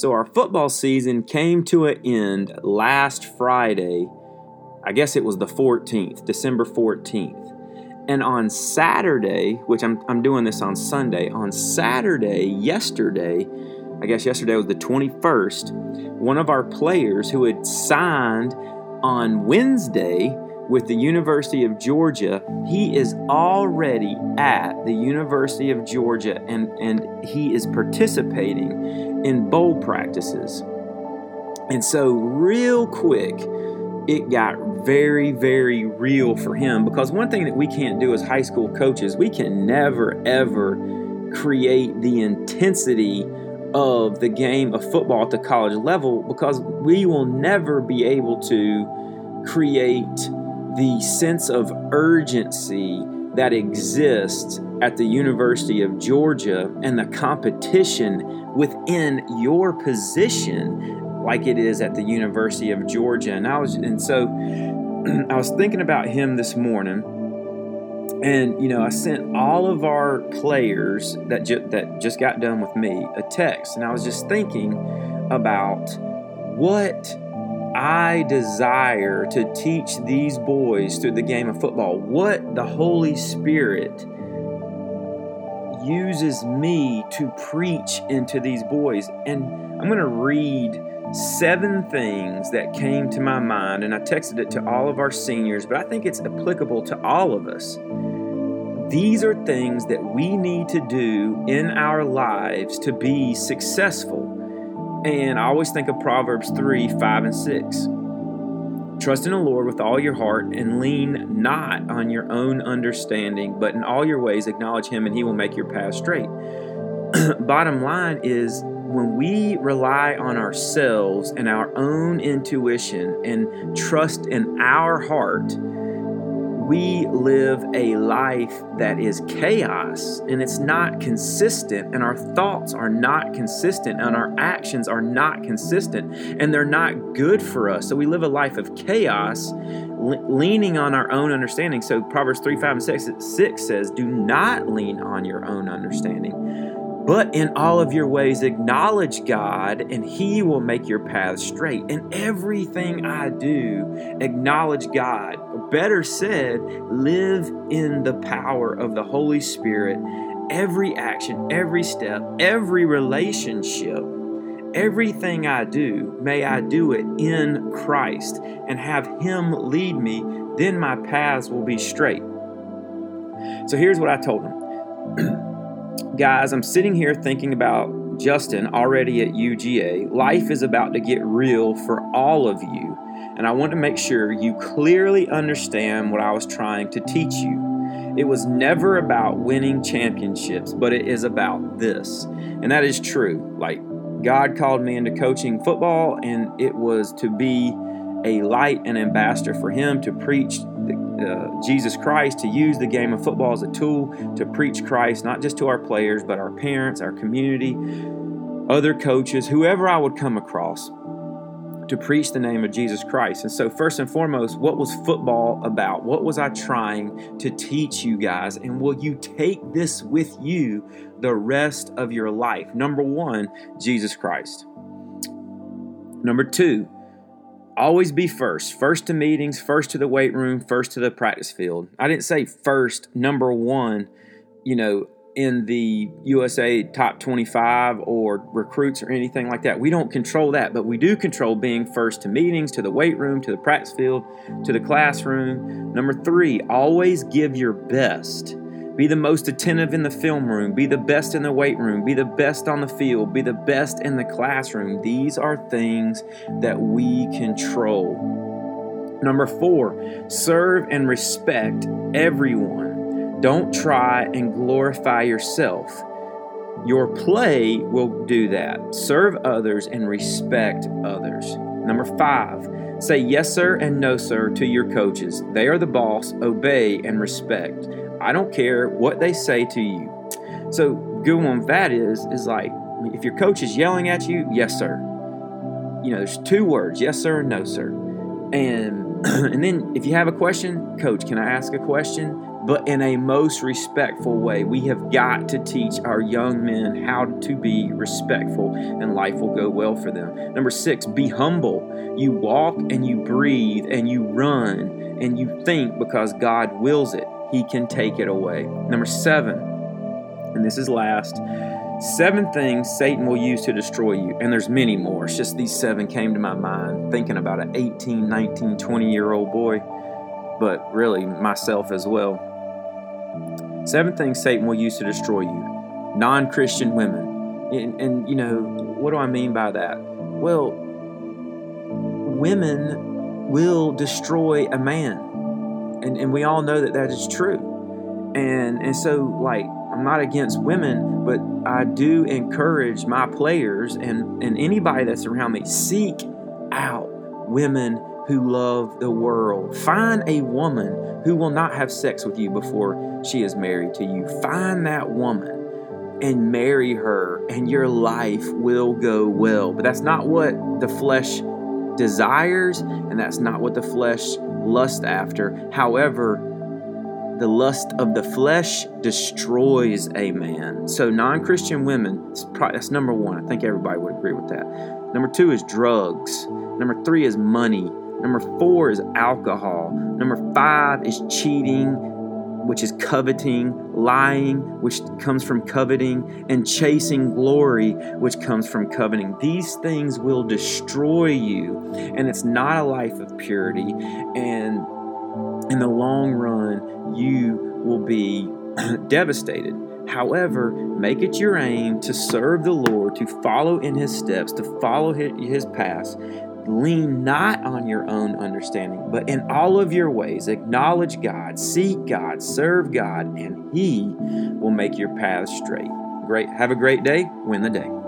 So our football season came to an end last Friday. I guess it was the 14th, December 14th. And on Saturday, which I'm, I'm doing this on Sunday, on Saturday, yesterday, I guess yesterday was the 21st, one of our players who had signed on Wednesday with the University of Georgia, he is already at the University of Georgia and, and he is participating in bowl practices. And so, real quick, it got very, very real for him because one thing that we can't do as high school coaches, we can never, ever create the intensity of the game of football at the college level because we will never be able to create the sense of urgency that exists at the University of Georgia and the competition within your position like it is at the University of Georgia. And I was and so I was thinking about him this morning. And you know, I sent all of our players that ju- that just got done with me a text, and I was just thinking about what I desire to teach these boys through the game of football. What the Holy Spirit uses me to preach into these boys, and I'm going to read seven things that came to my mind, and I texted it to all of our seniors, but I think it's applicable to all of us. These are things that we need to do in our lives to be successful. And I always think of Proverbs 3 5 and 6. Trust in the Lord with all your heart and lean not on your own understanding, but in all your ways acknowledge Him and He will make your path straight. Bottom line is when we rely on ourselves and our own intuition and trust in our heart, we live a life that is chaos and it's not consistent, and our thoughts are not consistent, and our actions are not consistent, and they're not good for us. So we live a life of chaos, leaning on our own understanding. So Proverbs 3 5 and 6, 6 says, Do not lean on your own understanding but in all of your ways, acknowledge God, and He will make your path straight. In everything I do, acknowledge God. Better said, live in the power of the Holy Spirit. Every action, every step, every relationship, everything I do, may I do it in Christ and have Him lead me. Then my paths will be straight. So here's what I told him. Guys, I'm sitting here thinking about Justin already at UGA. Life is about to get real for all of you, and I want to make sure you clearly understand what I was trying to teach you. It was never about winning championships, but it is about this. And that is true. Like, God called me into coaching football, and it was to be a light and ambassador for Him to preach uh, Jesus Christ, to use the game of football as a tool to preach Christ, not just to our players, but our parents, our community, other coaches, whoever I would come across, to preach the name of Jesus Christ. And so, first and foremost, what was football about? What was I trying to teach you guys? And will you take this with you the rest of your life? Number one, Jesus Christ. Number two, always be first. First to meetings, first to the weight room, first to the practice field. I didn't say first, number one, you know, in the USA top 25 or recruits or anything like that. We don't control that, but we do control being first to meetings, to the weight room, to the practice field, to the classroom. Number three, always give your best. Be the most attentive in the film room. Be the best in the weight room. Be the best on the field. Be the best in the classroom. These are things that we control. Number four, serve and respect everyone. Don't try and glorify yourself. Your play will do that. Serve others and respect others. Number five, say yes, sir, and no, sir to your coaches. They are the boss. Obey and respect. I don't care what they say to you. So good one that is is like if your coach is yelling at you, yes sir. You know, there's two words, yes sir and no sir. And and then if you have a question, coach, can I ask a question? but in a most respectful way. We have got to teach our young men how to be respectful, and life will go well for them. Number six, be humble. You walk and you breathe and you run and you think because God wills it, He can take it away. Number seven, and this is last. Seven things Satan will use to destroy you. And there's many more. It's just these seven came to my mind thinking about an 18, 19, 20 year old boy, but really myself as well. Seven things Satan will use to destroy you. Non Christian women. And, and, you know, what do I mean by that? Well, women will destroy a man. And, and we all know that that is true. And, and so, like, I'm not against women, but I do encourage my players and, and anybody that's around me seek out women who love the world. Find a woman who will not have sex with you before she is married to you. Find that woman and marry her, and your life will go well. But that's not what the flesh desires, and that's not what the flesh lusts after. However, the lust of the flesh destroys a man. So, non Christian women, that's number one. I think everybody would agree with that. Number two is drugs. Number three is money. Number four is alcohol. Number five is cheating, which is coveting, lying, which comes from coveting, and chasing glory, which comes from coveting. These things will destroy you, and it's not a life of purity. And in the long run, you will be devastated. However, make it your aim to serve the Lord, to follow in His steps, to follow His paths. Lean not on your own understanding, but in all of your ways acknowledge God, seek God, serve God, and He will make your path straight. Great. Have a great day. Win the day.